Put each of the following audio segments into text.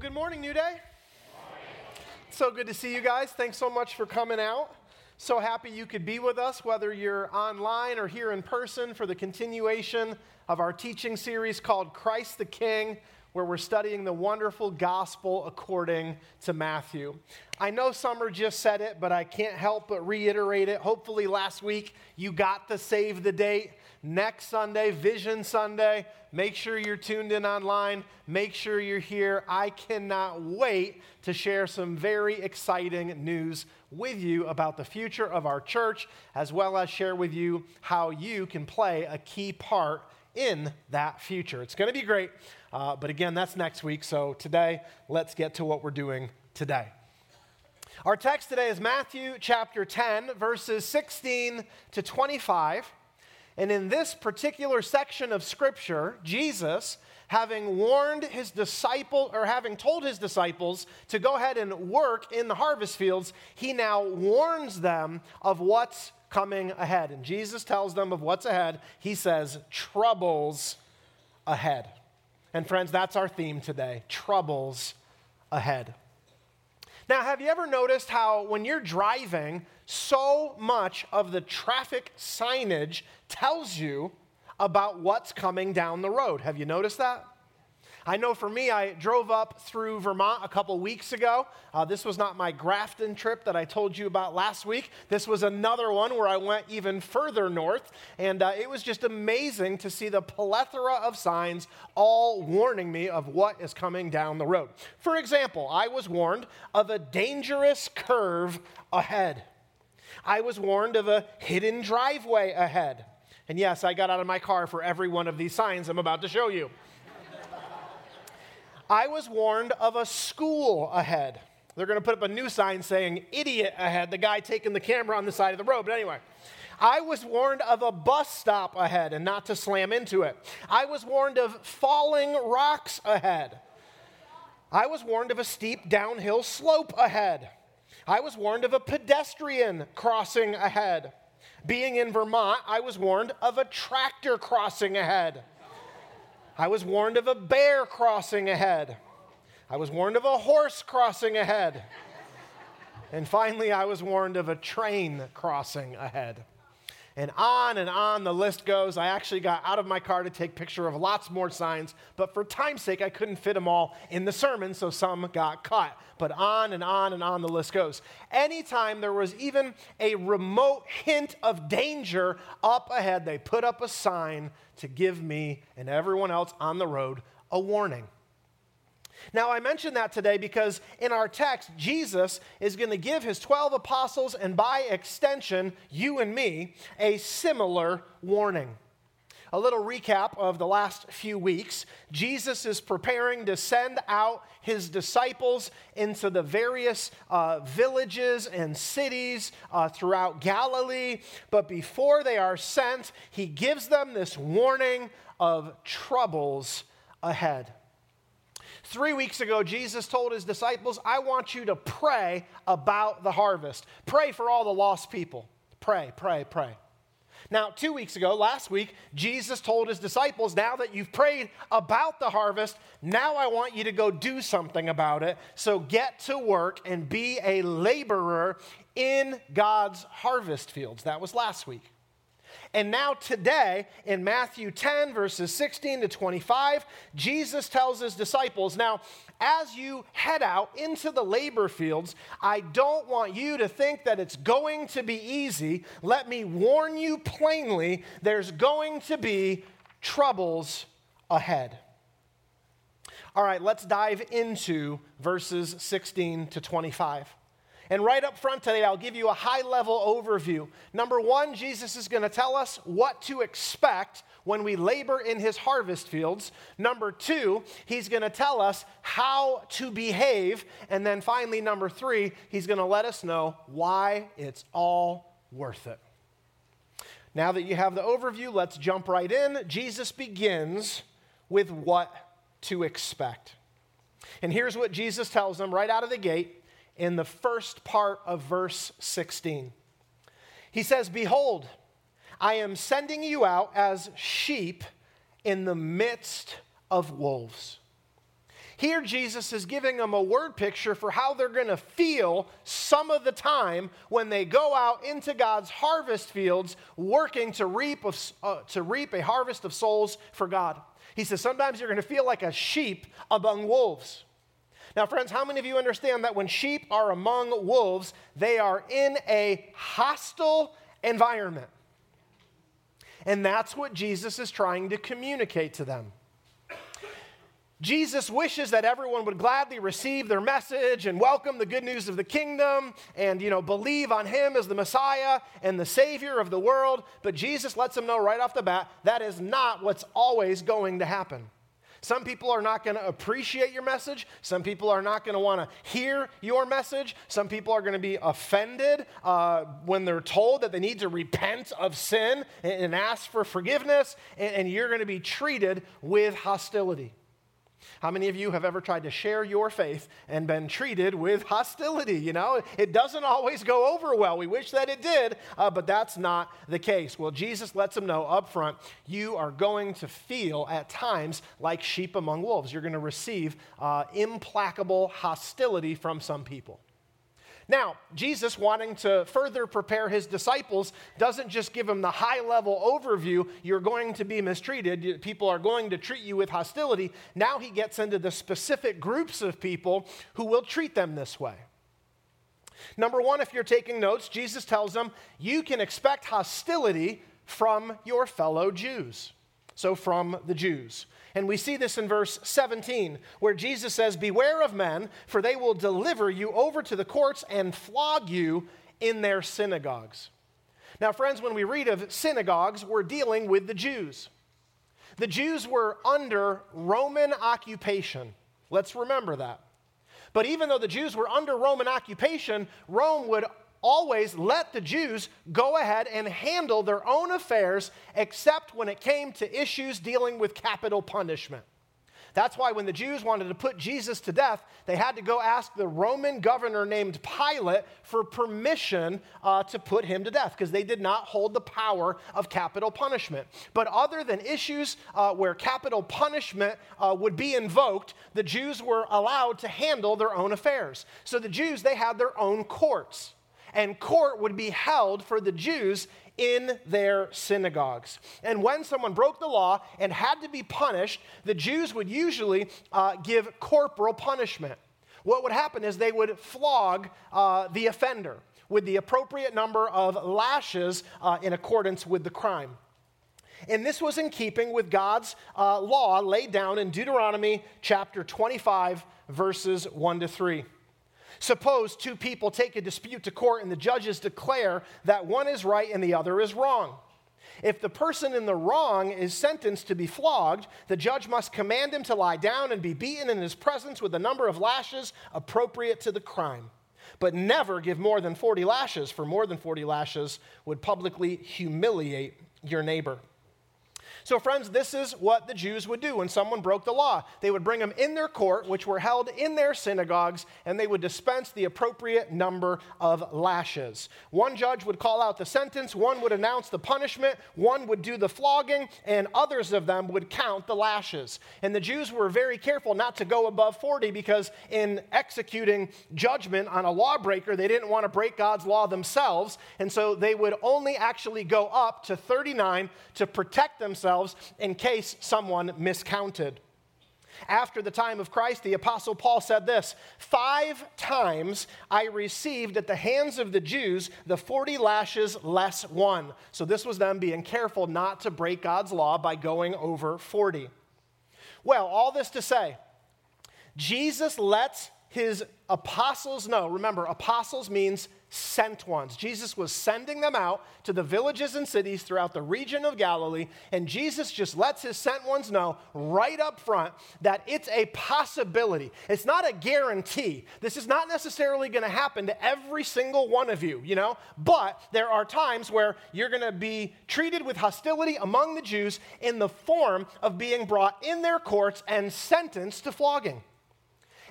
good morning, New Day. So good to see you guys. Thanks so much for coming out. So happy you could be with us, whether you're online or here in person, for the continuation of our teaching series called Christ the King, where we're studying the wonderful gospel according to Matthew. I know Summer just said it, but I can't help but reiterate it. Hopefully, last week you got the save the date next Sunday, Vision Sunday. Make sure you're tuned in online. Make sure you're here. I cannot wait to share some very exciting news with you about the future of our church, as well as share with you how you can play a key part in that future. It's going to be great. Uh, but again, that's next week. So today, let's get to what we're doing today. Our text today is Matthew chapter 10, verses 16 to 25. And in this particular section of Scripture, Jesus, having warned his disciple or having told his disciples to go ahead and work in the harvest fields, he now warns them of what's coming ahead. And Jesus tells them of what's ahead. He says, troubles ahead. And friends, that's our theme today troubles ahead. Now, have you ever noticed how when you're driving, so much of the traffic signage tells you about what's coming down the road? Have you noticed that? I know for me, I drove up through Vermont a couple weeks ago. Uh, this was not my Grafton trip that I told you about last week. This was another one where I went even further north. And uh, it was just amazing to see the plethora of signs all warning me of what is coming down the road. For example, I was warned of a dangerous curve ahead. I was warned of a hidden driveway ahead. And yes, I got out of my car for every one of these signs I'm about to show you. I was warned of a school ahead. They're going to put up a new sign saying idiot ahead, the guy taking the camera on the side of the road. But anyway, I was warned of a bus stop ahead and not to slam into it. I was warned of falling rocks ahead. I was warned of a steep downhill slope ahead. I was warned of a pedestrian crossing ahead. Being in Vermont, I was warned of a tractor crossing ahead. I was warned of a bear crossing ahead. I was warned of a horse crossing ahead. And finally, I was warned of a train crossing ahead. And on and on the list goes. I actually got out of my car to take picture of lots more signs, but for time's sake, I couldn't fit them all in the sermon, so some got cut. But on and on and on the list goes. Anytime there was even a remote hint of danger up ahead, they put up a sign to give me and everyone else on the road a warning. Now, I mention that today because in our text, Jesus is going to give his 12 apostles, and by extension, you and me, a similar warning. A little recap of the last few weeks. Jesus is preparing to send out his disciples into the various uh, villages and cities uh, throughout Galilee. But before they are sent, he gives them this warning of troubles ahead. Three weeks ago, Jesus told his disciples, I want you to pray about the harvest. Pray for all the lost people. Pray, pray, pray. Now, two weeks ago, last week, Jesus told his disciples, Now that you've prayed about the harvest, now I want you to go do something about it. So get to work and be a laborer in God's harvest fields. That was last week. And now, today, in Matthew 10, verses 16 to 25, Jesus tells his disciples, Now, as you head out into the labor fields, I don't want you to think that it's going to be easy. Let me warn you plainly there's going to be troubles ahead. All right, let's dive into verses 16 to 25. And right up front today, I'll give you a high level overview. Number one, Jesus is going to tell us what to expect when we labor in his harvest fields. Number two, he's going to tell us how to behave. And then finally, number three, he's going to let us know why it's all worth it. Now that you have the overview, let's jump right in. Jesus begins with what to expect. And here's what Jesus tells them right out of the gate in the first part of verse 16. He says, Behold, I am sending you out as sheep in the midst of wolves. Here, Jesus is giving them a word picture for how they're going to feel some of the time when they go out into God's harvest fields working to reap, of, uh, to reap a harvest of souls for God. He says, Sometimes you're going to feel like a sheep among wolves. Now, friends, how many of you understand that when sheep are among wolves, they are in a hostile environment? And that's what Jesus is trying to communicate to them. Jesus wishes that everyone would gladly receive their message and welcome the good news of the kingdom and you know believe on him as the Messiah and the savior of the world, but Jesus lets them know right off the bat that is not what's always going to happen. Some people are not going to appreciate your message. Some people are not going to want to hear your message. Some people are going to be offended uh, when they're told that they need to repent of sin and, and ask for forgiveness, and, and you're going to be treated with hostility. How many of you have ever tried to share your faith and been treated with hostility? You know, it doesn't always go over well. We wish that it did, uh, but that's not the case. Well, Jesus lets them know up front you are going to feel at times like sheep among wolves. You're going to receive uh, implacable hostility from some people. Now, Jesus, wanting to further prepare his disciples, doesn't just give them the high level overview, you're going to be mistreated, people are going to treat you with hostility. Now he gets into the specific groups of people who will treat them this way. Number one, if you're taking notes, Jesus tells them you can expect hostility from your fellow Jews. So, from the Jews. And we see this in verse 17, where Jesus says, Beware of men, for they will deliver you over to the courts and flog you in their synagogues. Now, friends, when we read of synagogues, we're dealing with the Jews. The Jews were under Roman occupation. Let's remember that. But even though the Jews were under Roman occupation, Rome would always let the Jews go ahead and handle their own affairs, except when it came to issues dealing with capital punishment. That's why when the Jews wanted to put Jesus to death, they had to go ask the Roman governor named Pilate for permission uh, to put him to death because they did not hold the power of capital punishment. But other than issues uh, where capital punishment uh, would be invoked, the Jews were allowed to handle their own affairs. So the Jews, they had their own courts and court would be held for the Jews in their synagogues. And when someone broke the law and had to be punished, the Jews would usually uh, give corporal punishment. What would happen is they would flog uh, the offender with the appropriate number of lashes uh, in accordance with the crime. And this was in keeping with God's uh, law laid down in Deuteronomy chapter 25, verses 1 to 3. Suppose two people take a dispute to court and the judges declare that one is right and the other is wrong. If the person in the wrong is sentenced to be flogged, the judge must command him to lie down and be beaten in his presence with a number of lashes appropriate to the crime. But never give more than 40 lashes, for more than 40 lashes would publicly humiliate your neighbor. So, friends, this is what the Jews would do when someone broke the law. They would bring them in their court, which were held in their synagogues, and they would dispense the appropriate number of lashes. One judge would call out the sentence, one would announce the punishment, one would do the flogging, and others of them would count the lashes. And the Jews were very careful not to go above 40 because in executing judgment on a lawbreaker, they didn't want to break God's law themselves. And so they would only actually go up to 39 to protect themselves themselves in case someone miscounted. After the time of Christ, the Apostle Paul said this Five times I received at the hands of the Jews the 40 lashes less one. So this was them being careful not to break God's law by going over 40. Well, all this to say, Jesus lets his apostles know. Remember, apostles means sent ones. Jesus was sending them out to the villages and cities throughout the region of Galilee, and Jesus just lets his sent ones know right up front that it's a possibility. It's not a guarantee. This is not necessarily going to happen to every single one of you, you know, but there are times where you're going to be treated with hostility among the Jews in the form of being brought in their courts and sentenced to flogging.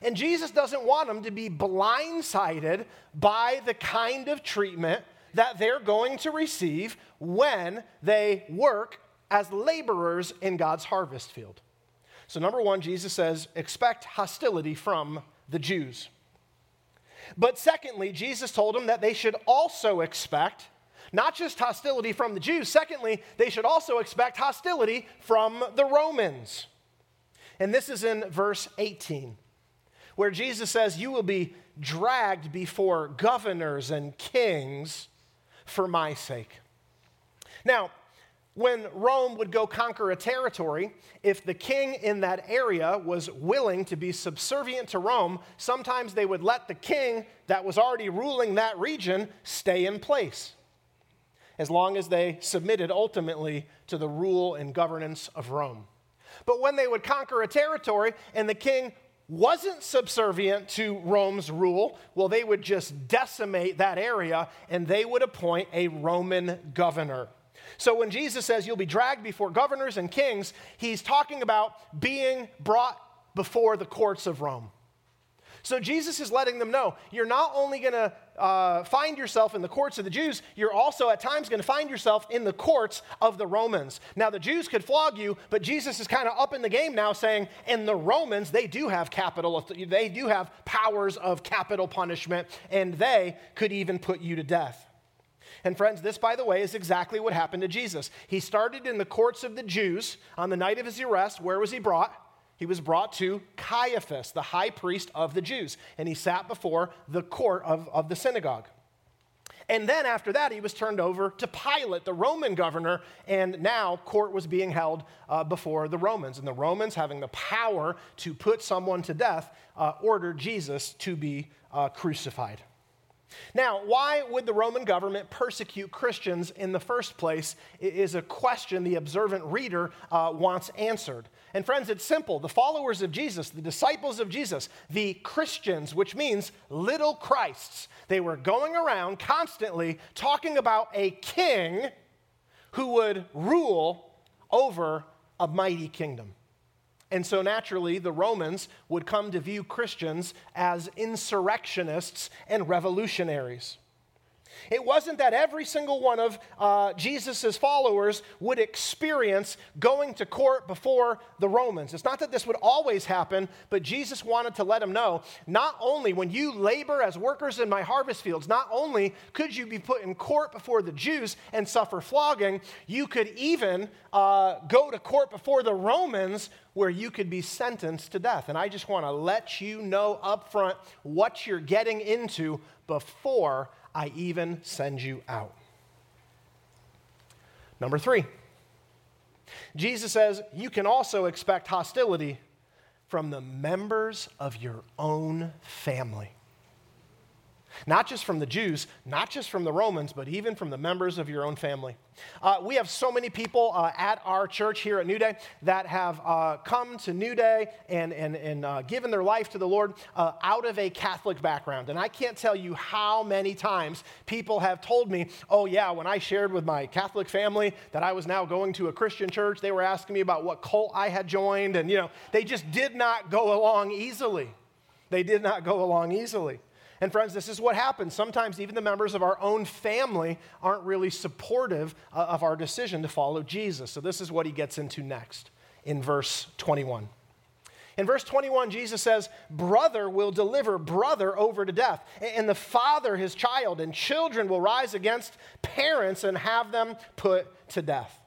And Jesus doesn't want them to be blindsided by the kind of treatment that they're going to receive when they work as laborers in God's harvest field. So, number one, Jesus says, expect hostility from the Jews. But secondly, Jesus told them that they should also expect not just hostility from the Jews, secondly, they should also expect hostility from the Romans. And this is in verse 18, where Jesus says, You will be dragged before governors and kings for my sake. Now, when Rome would go conquer a territory, if the king in that area was willing to be subservient to Rome, sometimes they would let the king that was already ruling that region stay in place, as long as they submitted ultimately to the rule and governance of Rome. But when they would conquer a territory and the king wasn't subservient to Rome's rule, well, they would just decimate that area and they would appoint a Roman governor. So when Jesus says you'll be dragged before governors and kings, he's talking about being brought before the courts of Rome. So Jesus is letting them know you're not only going to uh, find yourself in the courts of the Jews, you're also at times going to find yourself in the courts of the Romans. Now, the Jews could flog you, but Jesus is kind of up in the game now saying, in the Romans, they do have capital, they do have powers of capital punishment, and they could even put you to death. And friends, this, by the way, is exactly what happened to Jesus. He started in the courts of the Jews on the night of his arrest. Where was he brought? He was brought to Caiaphas, the high priest of the Jews, and he sat before the court of, of the synagogue. And then after that, he was turned over to Pilate, the Roman governor, and now court was being held uh, before the Romans. And the Romans, having the power to put someone to death, uh, ordered Jesus to be uh, crucified. Now, why would the Roman government persecute Christians in the first place is a question the observant reader uh, wants answered. And friends, it's simple. The followers of Jesus, the disciples of Jesus, the Christians, which means little Christs, they were going around constantly talking about a king who would rule over a mighty kingdom. And so naturally, the Romans would come to view Christians as insurrectionists and revolutionaries. It wasn't that every single one of uh, Jesus' followers would experience going to court before the Romans. It's not that this would always happen, but Jesus wanted to let them know not only when you labor as workers in my harvest fields, not only could you be put in court before the Jews and suffer flogging, you could even uh, go to court before the Romans where you could be sentenced to death. And I just want to let you know up front what you're getting into before I even send you out. Number three, Jesus says you can also expect hostility from the members of your own family. Not just from the Jews, not just from the Romans, but even from the members of your own family. Uh, we have so many people uh, at our church here at New Day that have uh, come to New Day and, and, and uh, given their life to the Lord uh, out of a Catholic background. And I can't tell you how many times people have told me, oh, yeah, when I shared with my Catholic family that I was now going to a Christian church, they were asking me about what cult I had joined. And, you know, they just did not go along easily. They did not go along easily. And friends, this is what happens. Sometimes even the members of our own family aren't really supportive uh, of our decision to follow Jesus. So this is what he gets into next in verse 21. In verse 21, Jesus says, Brother will deliver brother over to death, and the father his child, and children will rise against parents and have them put to death.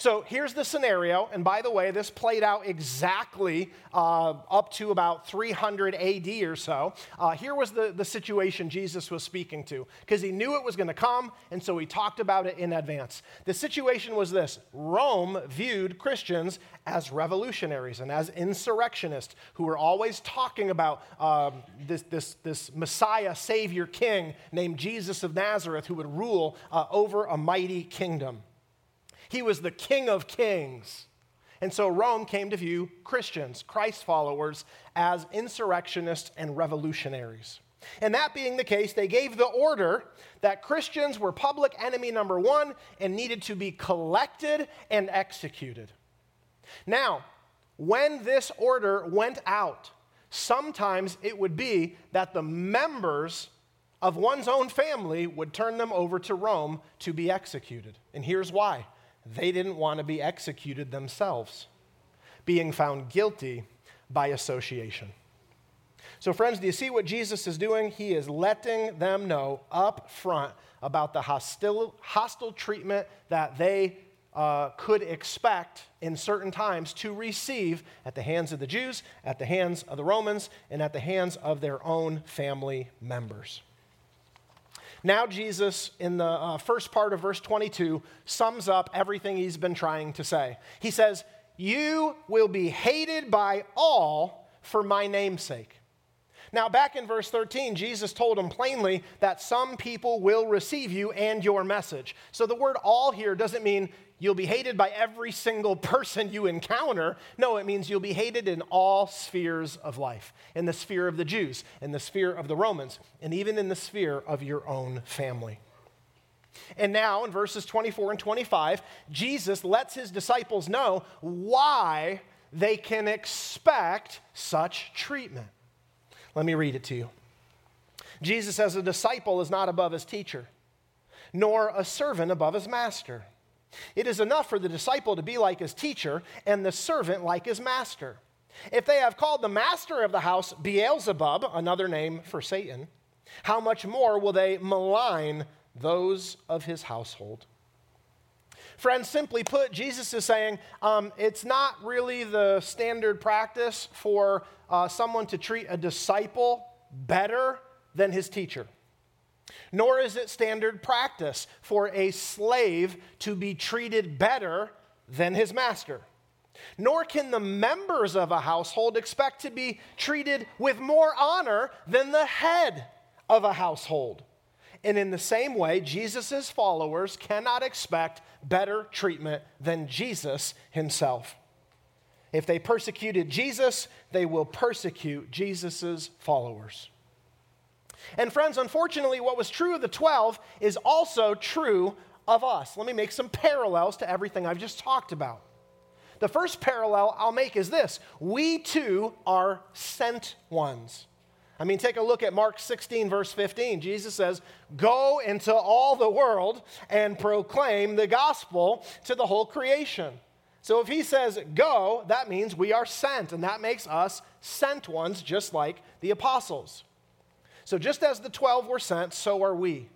So here's the scenario. And by the way, this played out exactly uh, up to about 300 AD or so. Uh, here was the, the situation Jesus was speaking to because he knew it was going to come, and so he talked about it in advance. The situation was this Rome viewed Christians as revolutionaries and as insurrectionists who were always talking about um, this, this, this Messiah, Savior, King named Jesus of Nazareth who would rule uh, over a mighty kingdom. He was the King of Kings. And so Rome came to view Christians, Christ followers, as insurrectionists and revolutionaries. And that being the case, they gave the order that Christians were public enemy number one and needed to be collected and executed. Now, when this order went out, sometimes it would be that the members of one's own family would turn them over to Rome to be executed. And here's why they didn't want to be executed themselves. being found guilty by association. So, friends, do you see what Jesus is doing? He is letting them know up front about the hostile, hostile treatment that they uh, could expect in certain times to receive at the hands of the Jews, at the hands of the Romans, and at the hands of their own family members. Now, Jesus, in the uh, first part of verse 22, sums up everything he's been trying to say. He says, You will be hated by all for my name's sake. Now, back in verse 13, Jesus told them plainly that some people will receive you and your message. So the word all here doesn't mean you'll be hated by every single person you encounter. No, it means you'll be hated in all spheres of life in the sphere of the Jews, in the sphere of the Romans, and even in the sphere of your own family. And now, in verses 24 and 25, Jesus lets his disciples know why they can expect such treatment. Let me read it to you. Jesus says, A disciple is not above his teacher, nor a servant above his master. It is enough for the disciple to be like his teacher and the servant like his master. If they have called the master of the house Beelzebub, another name for Satan, how much more will they malign those of his household? Friends, simply put, Jesus is saying um, it's not really the standard practice for uh, someone to treat a disciple better than his teacher. Nor is it standard practice for a slave to be treated better than his master. Nor can the members of a household expect to be treated with more honor than the head of a household. And in the same way, Jesus' followers cannot expect better treatment than Jesus himself. If they persecuted Jesus, they will persecute Jesus' followers. And friends, unfortunately, what was true of the 12 is also true of us. Let me make some parallels to everything I've just talked about. The first parallel I'll make is this we too are sent ones. I mean, take a look at Mark 16, verse 15. Jesus says, Go into all the world and proclaim the gospel to the whole creation. So if he says go, that means we are sent, and that makes us sent ones, just like the apostles. So just as the 12 were sent, so are we.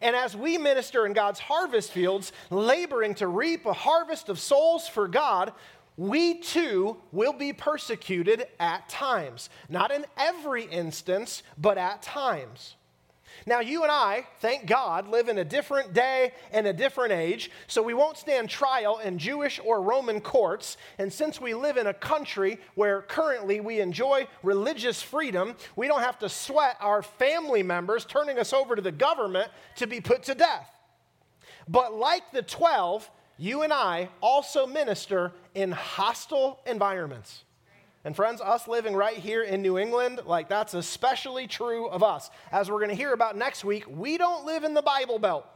And as we minister in God's harvest fields, laboring to reap a harvest of souls for God, we too will be persecuted at times. Not in every instance, but at times. Now, you and I, thank God, live in a different day and a different age, so we won't stand trial in Jewish or Roman courts. And since we live in a country where currently we enjoy religious freedom, we don't have to sweat our family members turning us over to the government to be put to death. But like the 12, you and I also minister in hostile environments. And friends, us living right here in New England, like that's especially true of us. As we're going to hear about next week, we don't live in the Bible Belt.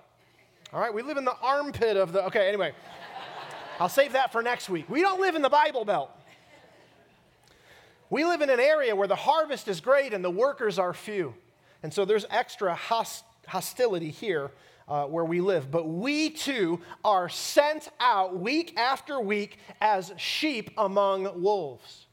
All right, we live in the armpit of the. Okay, anyway, I'll save that for next week. We don't live in the Bible Belt. We live in an area where the harvest is great and the workers are few. And so there's extra host- hostility here uh, where we live. But we too are sent out week after week as sheep among wolves.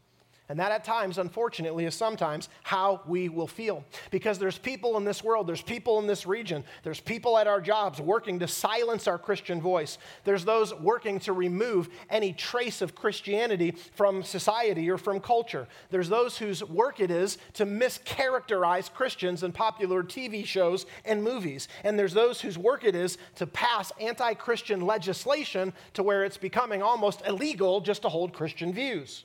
And that at times, unfortunately, is sometimes how we will feel. Because there's people in this world, there's people in this region, there's people at our jobs working to silence our Christian voice. There's those working to remove any trace of Christianity from society or from culture. There's those whose work it is to mischaracterize Christians in popular TV shows and movies. And there's those whose work it is to pass anti Christian legislation to where it's becoming almost illegal just to hold Christian views.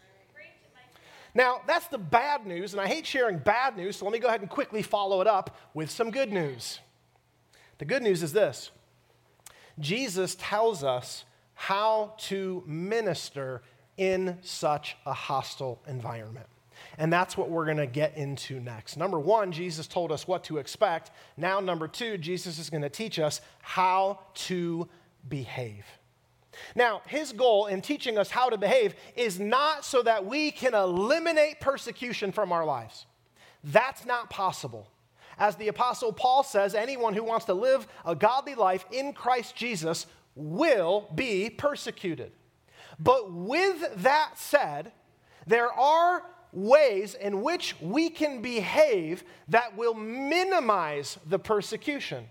Now, that's the bad news, and I hate sharing bad news, so let me go ahead and quickly follow it up with some good news. The good news is this Jesus tells us how to minister in such a hostile environment. And that's what we're going to get into next. Number one, Jesus told us what to expect. Now, number two, Jesus is going to teach us how to behave. Now, his goal in teaching us how to behave is not so that we can eliminate persecution from our lives. That's not possible. As the Apostle Paul says, anyone who wants to live a godly life in Christ Jesus will be persecuted. But with that said, there are ways in which we can behave that will minimize the persecution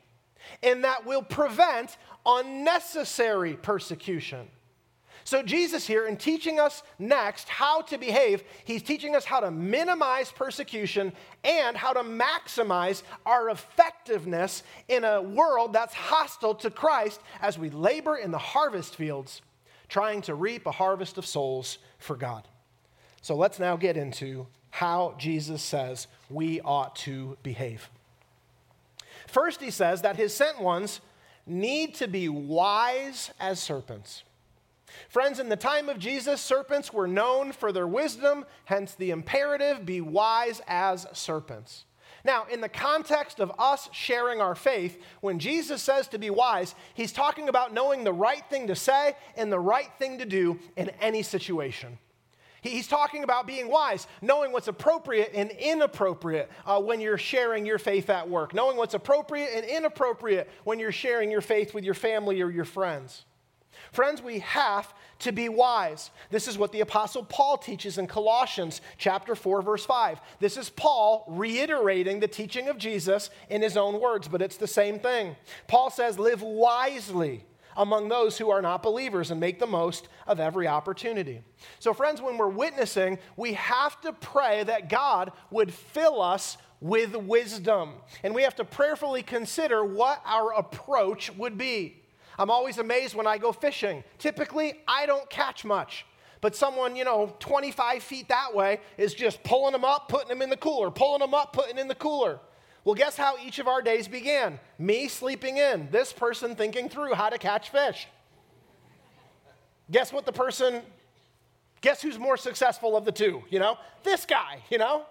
and that will prevent unnecessary persecution. So, Jesus here, in teaching us next how to behave, he's teaching us how to minimize persecution and how to maximize our effectiveness in a world that's hostile to Christ as we labor in the harvest fields, trying to reap a harvest of souls for God. So, let's now get into how Jesus says we ought to behave. First, he says that his sent ones need to be wise as serpents. Friends, in the time of Jesus, serpents were known for their wisdom, hence the imperative be wise as serpents. Now, in the context of us sharing our faith, when Jesus says to be wise, he's talking about knowing the right thing to say and the right thing to do in any situation. He's talking about being wise, knowing what's appropriate and inappropriate uh, when you're sharing your faith at work, knowing what's appropriate and inappropriate when you're sharing your faith with your family or your friends. Friends, we have to be wise. This is what the apostle Paul teaches in Colossians chapter 4 verse 5. This is Paul reiterating the teaching of Jesus in his own words, but it's the same thing. Paul says, "Live wisely among those who are not believers and make the most of every opportunity." So friends, when we're witnessing, we have to pray that God would fill us with wisdom. And we have to prayerfully consider what our approach would be. I'm always amazed when I go fishing. Typically, I don't catch much. But someone, you know, 25 feet that way is just pulling them up, putting them in the cooler, pulling them up, putting in the cooler. Well, guess how each of our days began? Me sleeping in, this person thinking through how to catch fish. guess what the person, guess who's more successful of the two, you know? This guy, you know?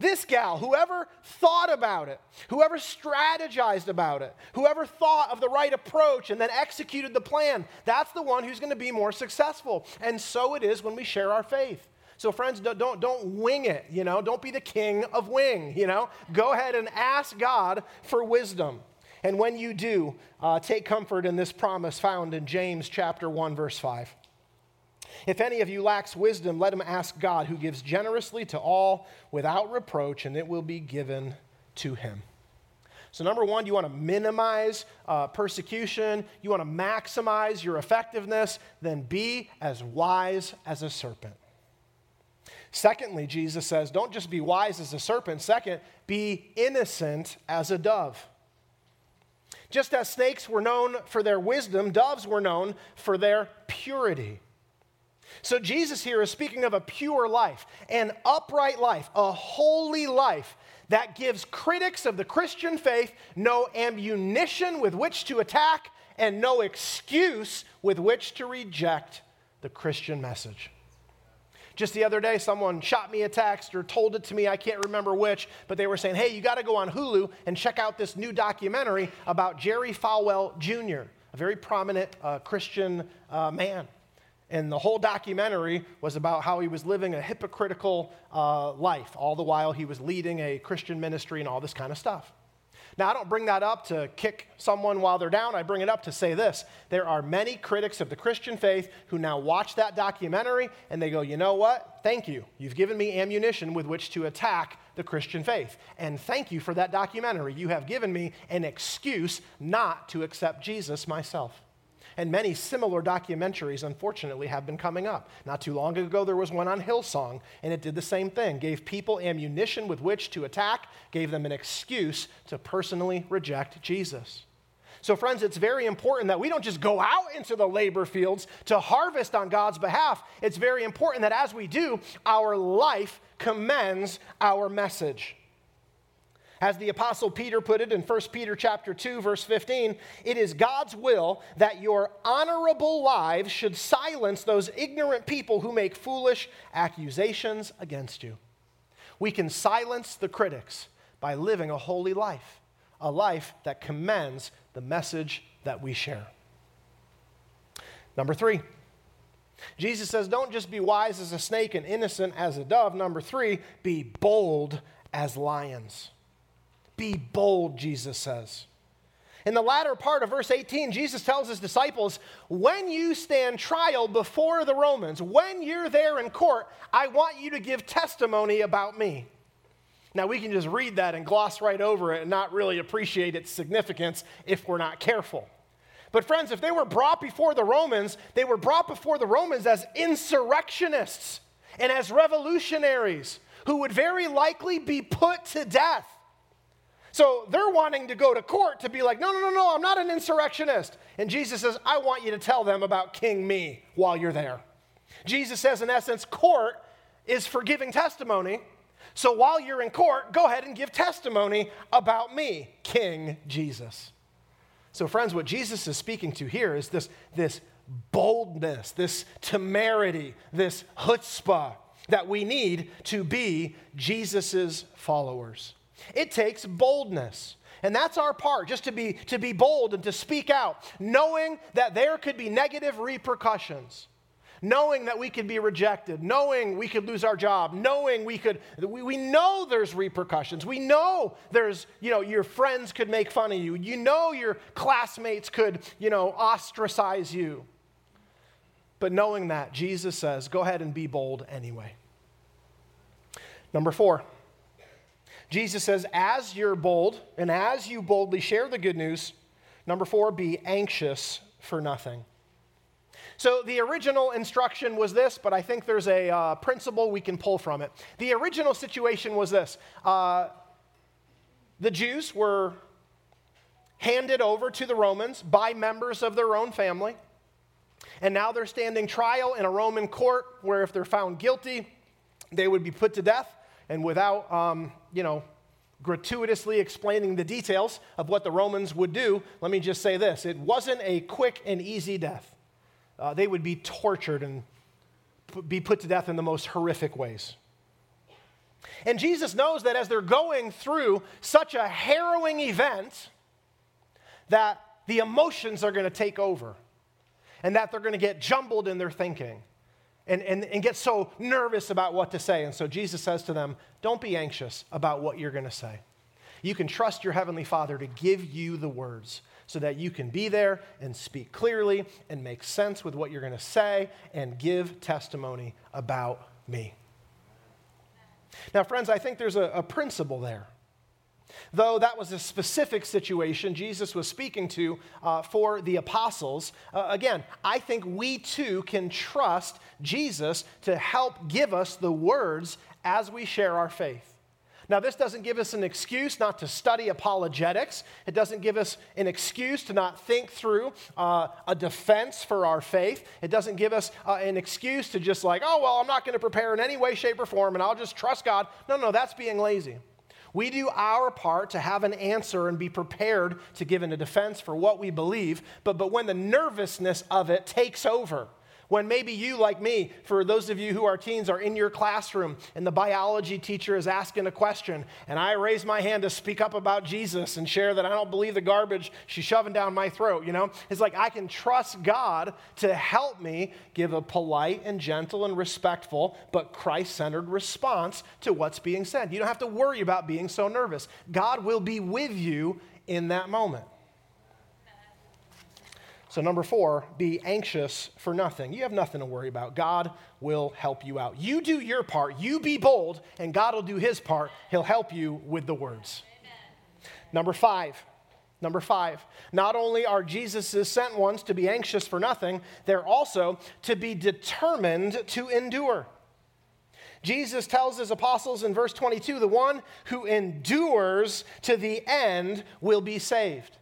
This gal, whoever thought about it, whoever strategized about it, whoever thought of the right approach and then executed the plan, that's the one who's going to be more successful. And so it is when we share our faith. So, friends, don't, don't, don't wing it, you know, don't be the king of wing, you know. Go ahead and ask God for wisdom. And when you do, uh, take comfort in this promise found in James chapter 1, verse 5. If any of you lacks wisdom, let him ask God, who gives generously to all without reproach, and it will be given to him. So, number one, you want to minimize uh, persecution, you want to maximize your effectiveness, then be as wise as a serpent. Secondly, Jesus says, don't just be wise as a serpent. Second, be innocent as a dove. Just as snakes were known for their wisdom, doves were known for their purity. So, Jesus here is speaking of a pure life, an upright life, a holy life that gives critics of the Christian faith no ammunition with which to attack and no excuse with which to reject the Christian message. Just the other day, someone shot me a text or told it to me, I can't remember which, but they were saying, hey, you got to go on Hulu and check out this new documentary about Jerry Falwell Jr., a very prominent uh, Christian uh, man. And the whole documentary was about how he was living a hypocritical uh, life, all the while he was leading a Christian ministry and all this kind of stuff. Now, I don't bring that up to kick someone while they're down. I bring it up to say this. There are many critics of the Christian faith who now watch that documentary and they go, you know what? Thank you. You've given me ammunition with which to attack the Christian faith. And thank you for that documentary. You have given me an excuse not to accept Jesus myself. And many similar documentaries, unfortunately, have been coming up. Not too long ago, there was one on Hillsong, and it did the same thing gave people ammunition with which to attack, gave them an excuse to personally reject Jesus. So, friends, it's very important that we don't just go out into the labor fields to harvest on God's behalf. It's very important that as we do, our life commends our message. As the apostle Peter put it in 1 Peter chapter 2 verse 15, it is God's will that your honorable lives should silence those ignorant people who make foolish accusations against you. We can silence the critics by living a holy life, a life that commends the message that we share. Number 3, Jesus says, don't just be wise as a snake and innocent as a dove. Number three, be bold as lions. Be bold, Jesus says. In the latter part of verse 18, Jesus tells his disciples, When you stand trial before the Romans, when you're there in court, I want you to give testimony about me. Now, we can just read that and gloss right over it and not really appreciate its significance if we're not careful. But, friends, if they were brought before the Romans, they were brought before the Romans as insurrectionists and as revolutionaries who would very likely be put to death. So they're wanting to go to court to be like, no, no, no, no, I'm not an insurrectionist. And Jesus says, I want you to tell them about King Me while you're there. Jesus says, in essence, court is for giving testimony. So while you're in court, go ahead and give testimony about me, King Jesus. So, friends, what Jesus is speaking to here is this, this boldness, this temerity, this chutzpah that we need to be Jesus' followers. It takes boldness. And that's our part, just to be, to be bold and to speak out, knowing that there could be negative repercussions, knowing that we could be rejected, knowing we could lose our job, knowing we could, we, we know there's repercussions. We know there's, you know, your friends could make fun of you. You know your classmates could, you know, ostracize you. But knowing that, Jesus says, go ahead and be bold anyway. Number four. Jesus says, as you're bold and as you boldly share the good news, number four, be anxious for nothing. So the original instruction was this, but I think there's a uh, principle we can pull from it. The original situation was this uh, the Jews were handed over to the Romans by members of their own family. And now they're standing trial in a Roman court where if they're found guilty, they would be put to death and without, um, you know, gratuitously explaining the details of what the Romans would do, let me just say this it wasn't a quick and easy death. Uh, they would be tortured and p- be put to death in the most horrific ways. And Jesus knows that as they're going through such a harrowing event, that the emotions are going to take over and that they're going to get jumbled in their thinking and, and, and get so nervous about what to say. And so Jesus says to them, Don't be anxious about what you're going to say. You can trust your Heavenly Father to give you the words so that you can be there and speak clearly and make sense with what you're going to say and give testimony about me. Now, friends, I think there's a, a principle there. Though that was a specific situation Jesus was speaking to uh, for the apostles, uh, again, I think we too can trust Jesus to help give us the words as we share our faith. Now, this doesn't give us an excuse not to study apologetics. It doesn't give us an excuse to not think through uh, a defense for our faith. It doesn't give us uh, an excuse to just like, oh, well, I'm not going to prepare in any way, shape, or form, and I'll just trust God. No, no, that's being lazy. We do our part to have an answer and be prepared to give in a defense for what we believe, but, but when the nervousness of it takes over, when maybe you, like me, for those of you who are teens, are in your classroom and the biology teacher is asking a question, and I raise my hand to speak up about Jesus and share that I don't believe the garbage she's shoving down my throat, you know? It's like I can trust God to help me give a polite and gentle and respectful but Christ centered response to what's being said. You don't have to worry about being so nervous. God will be with you in that moment. So, number four, be anxious for nothing. You have nothing to worry about. God will help you out. You do your part, you be bold, and God will do his part. He'll help you with the words. Amen. Number five, Number five, not only are Jesus' sent ones to be anxious for nothing, they're also to be determined to endure. Jesus tells his apostles in verse 22 the one who endures to the end will be saved.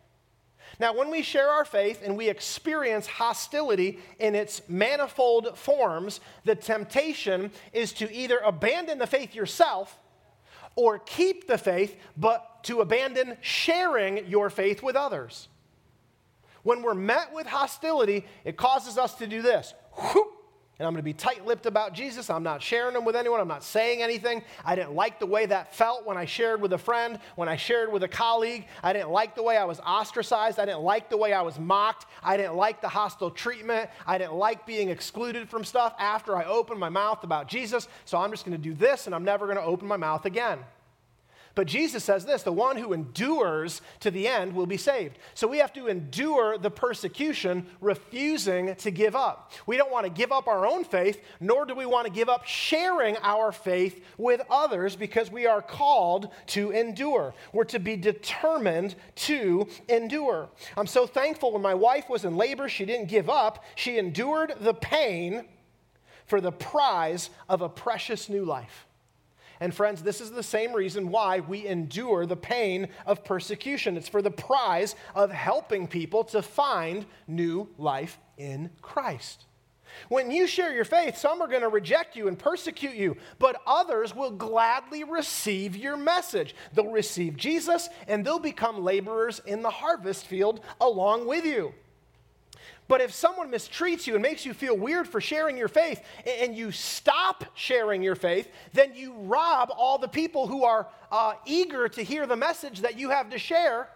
Now, when we share our faith and we experience hostility in its manifold forms, the temptation is to either abandon the faith yourself or keep the faith, but to abandon sharing your faith with others. When we're met with hostility, it causes us to do this. Whoop, and I'm going to be tight lipped about Jesus. I'm not sharing them with anyone. I'm not saying anything. I didn't like the way that felt when I shared with a friend, when I shared with a colleague. I didn't like the way I was ostracized. I didn't like the way I was mocked. I didn't like the hostile treatment. I didn't like being excluded from stuff after I opened my mouth about Jesus. So I'm just going to do this and I'm never going to open my mouth again. But Jesus says this the one who endures to the end will be saved. So we have to endure the persecution, refusing to give up. We don't want to give up our own faith, nor do we want to give up sharing our faith with others because we are called to endure. We're to be determined to endure. I'm so thankful when my wife was in labor, she didn't give up, she endured the pain for the prize of a precious new life. And friends, this is the same reason why we endure the pain of persecution. It's for the prize of helping people to find new life in Christ. When you share your faith, some are going to reject you and persecute you, but others will gladly receive your message. They'll receive Jesus and they'll become laborers in the harvest field along with you. But if someone mistreats you and makes you feel weird for sharing your faith and you stop sharing your faith, then you rob all the people who are uh, eager to hear the message that you have to share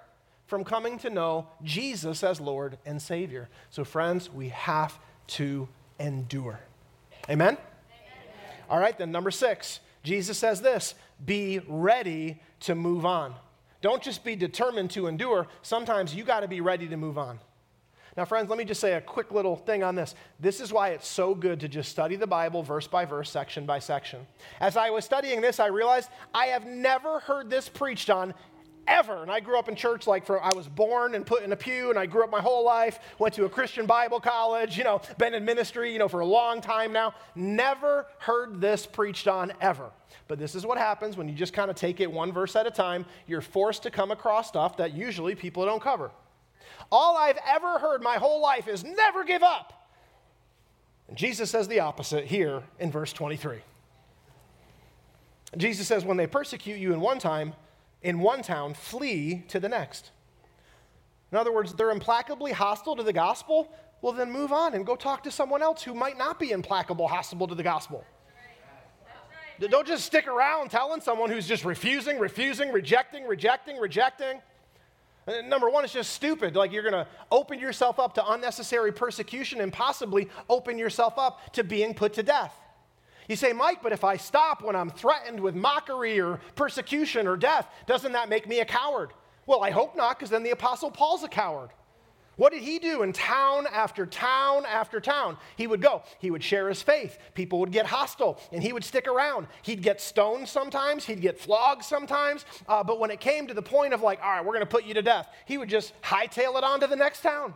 from coming to know Jesus as Lord and Savior. So, friends, we have to endure. Amen? Amen? All right, then, number six, Jesus says this be ready to move on. Don't just be determined to endure, sometimes you got to be ready to move on. Now, friends, let me just say a quick little thing on this. This is why it's so good to just study the Bible verse by verse, section by section. As I was studying this, I realized I have never heard this preached on ever. And I grew up in church like for I was born and put in a pew and I grew up my whole life, went to a Christian Bible college, you know, been in ministry, you know, for a long time now. Never heard this preached on ever. But this is what happens when you just kind of take it one verse at a time. You're forced to come across stuff that usually people don't cover. All I've ever heard my whole life is never give up. And Jesus says the opposite here in verse 23. Jesus says, when they persecute you in one time, in one town, flee to the next. In other words, they're implacably hostile to the gospel. Well, then move on and go talk to someone else who might not be implacable, hostile to the gospel. Don't just stick around telling someone who's just refusing, refusing, rejecting, rejecting, rejecting. Number one, it's just stupid. Like you're going to open yourself up to unnecessary persecution and possibly open yourself up to being put to death. You say, Mike, but if I stop when I'm threatened with mockery or persecution or death, doesn't that make me a coward? Well, I hope not, because then the Apostle Paul's a coward. What did he do in town after town after town? He would go, he would share his faith. People would get hostile, and he would stick around. He'd get stoned sometimes, he'd get flogged sometimes. Uh, but when it came to the point of, like, all right, we're going to put you to death, he would just hightail it on to the next town.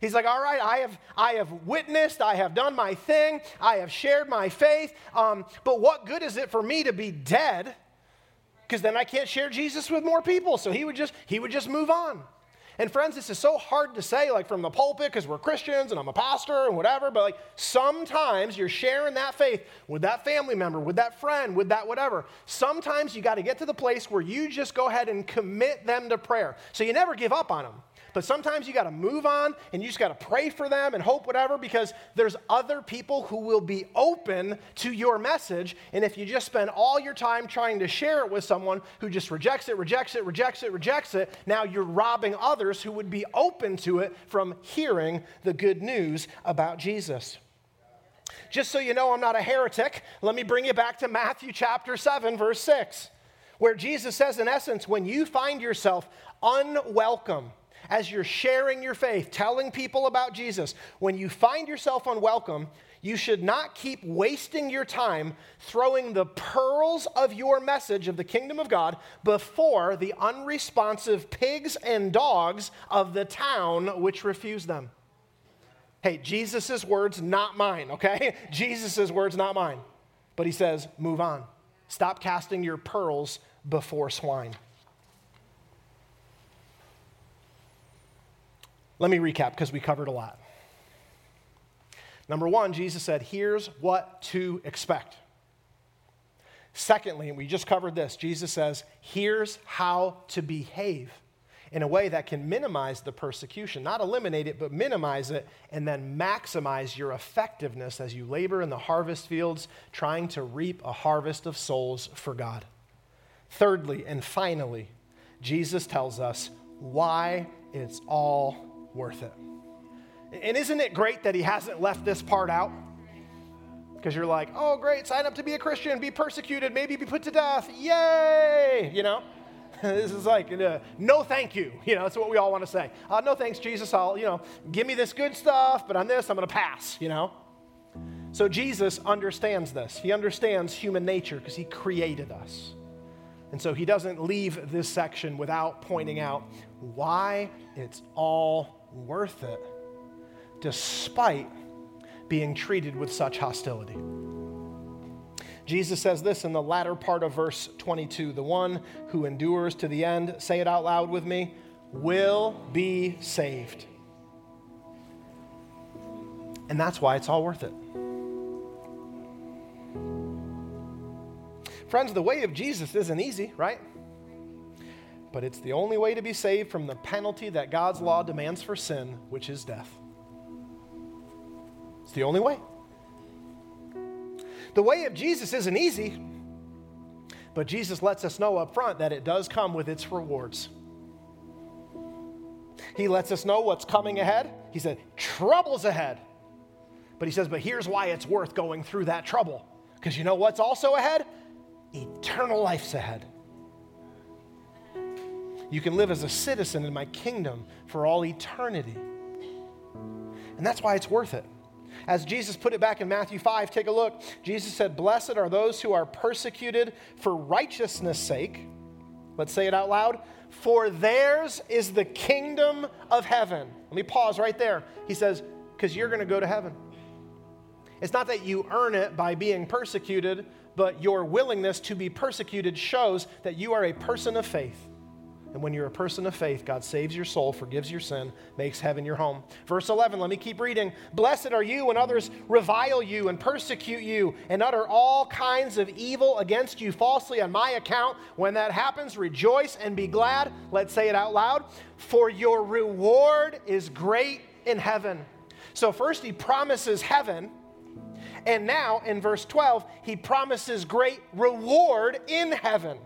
He's like, all right, I have, I have witnessed, I have done my thing, I have shared my faith, um, but what good is it for me to be dead? Because then I can't share Jesus with more people. So he would just, he would just move on. And friends, this is so hard to say, like from the pulpit, because we're Christians and I'm a pastor and whatever, but like sometimes you're sharing that faith with that family member, with that friend, with that whatever. Sometimes you got to get to the place where you just go ahead and commit them to prayer. So you never give up on them. But sometimes you got to move on and you just got to pray for them and hope whatever because there's other people who will be open to your message. And if you just spend all your time trying to share it with someone who just rejects it, rejects it, rejects it, rejects it, now you're robbing others who would be open to it from hearing the good news about Jesus. Just so you know I'm not a heretic, let me bring you back to Matthew chapter 7, verse 6, where Jesus says, in essence, when you find yourself unwelcome, as you're sharing your faith, telling people about Jesus, when you find yourself unwelcome, you should not keep wasting your time throwing the pearls of your message of the kingdom of God before the unresponsive pigs and dogs of the town which refuse them. Hey, Jesus' words, not mine, okay? Jesus' words, not mine. But he says, move on. Stop casting your pearls before swine. Let me recap because we covered a lot. Number one, Jesus said, here's what to expect. Secondly, and we just covered this, Jesus says, here's how to behave in a way that can minimize the persecution, not eliminate it, but minimize it, and then maximize your effectiveness as you labor in the harvest fields, trying to reap a harvest of souls for God. Thirdly, and finally, Jesus tells us why it's all worth it. And isn't it great that he hasn't left this part out? Because you're like, oh, great, sign up to be a Christian, be persecuted, maybe be put to death. Yay! You know? this is like, uh, no thank you. You know, that's what we all want to say. Uh, no thanks, Jesus. I'll, you know, give me this good stuff, but on this, I'm going to pass, you know. So Jesus understands this. He understands human nature because he created us. And so he doesn't leave this section without pointing out why it's all worth it, despite being treated with such hostility. Jesus says this in the latter part of verse 22 The one who endures to the end, say it out loud with me, will be saved. And that's why it's all worth it. Friends, the way of Jesus isn't easy, right? But it's the only way to be saved from the penalty that God's law demands for sin, which is death. It's the only way. The way of Jesus isn't easy, but Jesus lets us know up front that it does come with its rewards. He lets us know what's coming ahead. He said, Trouble's ahead. But he says, But here's why it's worth going through that trouble. Because you know what's also ahead? Eternal life's ahead. You can live as a citizen in my kingdom for all eternity. And that's why it's worth it. As Jesus put it back in Matthew 5, take a look. Jesus said, Blessed are those who are persecuted for righteousness' sake. Let's say it out loud. For theirs is the kingdom of heaven. Let me pause right there. He says, Because you're going to go to heaven. It's not that you earn it by being persecuted, but your willingness to be persecuted shows that you are a person of faith. And when you're a person of faith, God saves your soul, forgives your sin, makes heaven your home. Verse 11, let me keep reading. Blessed are you when others revile you and persecute you and utter all kinds of evil against you falsely on my account. When that happens, rejoice and be glad. Let's say it out loud. For your reward is great in heaven. So, first, he promises heaven. And now, in verse 12, he promises great reward in heaven.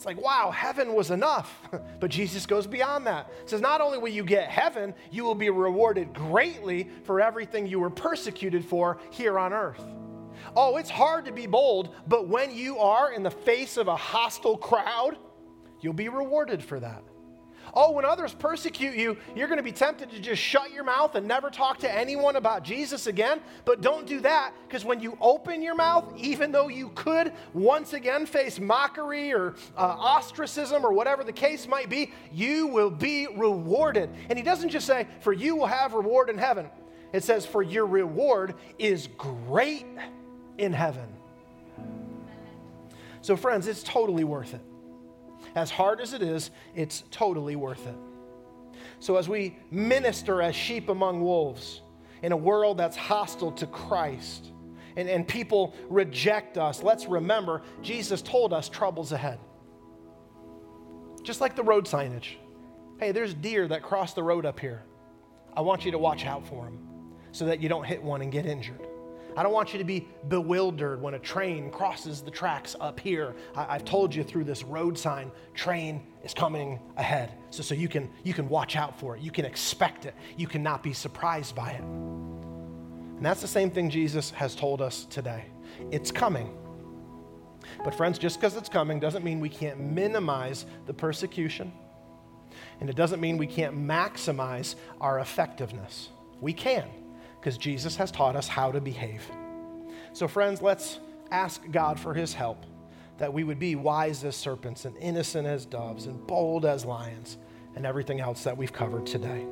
It's like, wow, heaven was enough. But Jesus goes beyond that. says, not only will you get heaven, you will be rewarded greatly for everything you were persecuted for here on earth. Oh, it's hard to be bold, but when you are in the face of a hostile crowd, you'll be rewarded for that. Oh, when others persecute you, you're going to be tempted to just shut your mouth and never talk to anyone about Jesus again. But don't do that because when you open your mouth, even though you could once again face mockery or uh, ostracism or whatever the case might be, you will be rewarded. And he doesn't just say, for you will have reward in heaven. It says, for your reward is great in heaven. So, friends, it's totally worth it. As hard as it is, it's totally worth it. So, as we minister as sheep among wolves in a world that's hostile to Christ and, and people reject us, let's remember Jesus told us troubles ahead. Just like the road signage. Hey, there's deer that cross the road up here. I want you to watch out for them so that you don't hit one and get injured. I don't want you to be bewildered when a train crosses the tracks up here. I, have told you through this road sign, train is coming ahead. So, so you, can, you can watch out for it. You can expect it. You cannot be surprised by it. And that's the same thing Jesus has told us today. It's coming. But, friends, just because it's coming doesn't mean we can't minimize the persecution. And it doesn't mean we can't maximize our effectiveness. We can because Jesus has taught us how to behave. So, friends, let's ask God for his help that we would be wise as serpents and innocent as doves and bold as lions and everything else that we've covered today.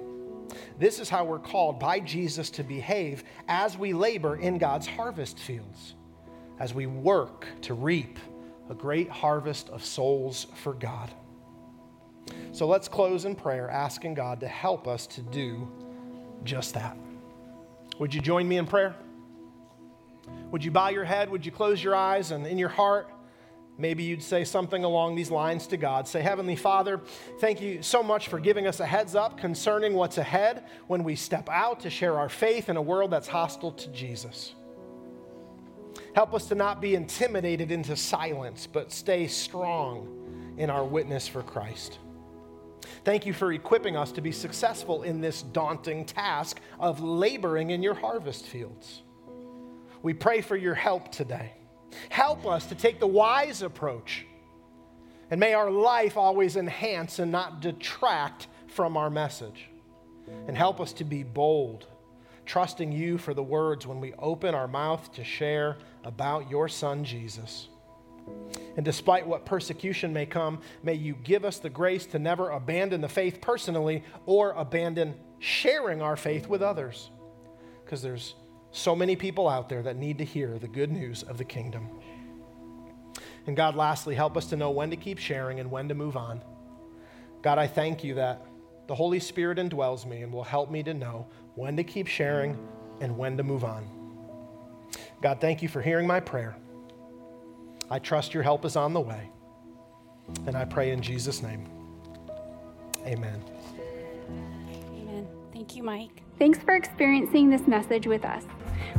This is how we're called by Jesus to behave as we labor in God's harvest fields, as we work to reap a great harvest of souls for God. So let's close in prayer, asking God to help us to do just that. Would you join me in prayer? Would you bow your head? Would you close your eyes? And in your heart, maybe you'd say something along these lines to God. Say, Heavenly Father, thank you so much for giving us a heads up concerning what's ahead when we step out to share our faith in a world that's hostile to Jesus. Help us to not be intimidated into silence, but stay strong in our witness for Christ. Thank you for equipping us to be successful in this daunting task of laboring in your harvest fields. We pray for your help today. Help us to take the wise approach And may our life always enhance and not detract from our message. And help us to be bold, trusting you for the words when we open our mouth to share about your Son, Jesus. And despite what persecution may come, may you give us the grace to never abandon the faith personally or abandon sharing our faith with others. Because there's so many people out there that need to hear the good news of the kingdom. And God, lastly, help us to know when to keep sharing and when to move on. God, I thank you that the Holy Spirit indwells me and will help me to know when to keep sharing and when to move on. God, thank you for hearing my prayer. I trust your help is on the way. And I pray in Jesus' name. Amen. Amen. Thank you, Mike. Thanks for experiencing this message with us.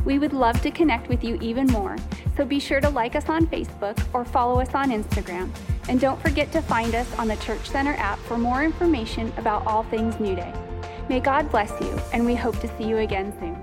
We would love to connect with you even more, so be sure to like us on Facebook or follow us on Instagram. And don't forget to find us on the Church Center app for more information about all things New Day. May God bless you, and we hope to see you again soon.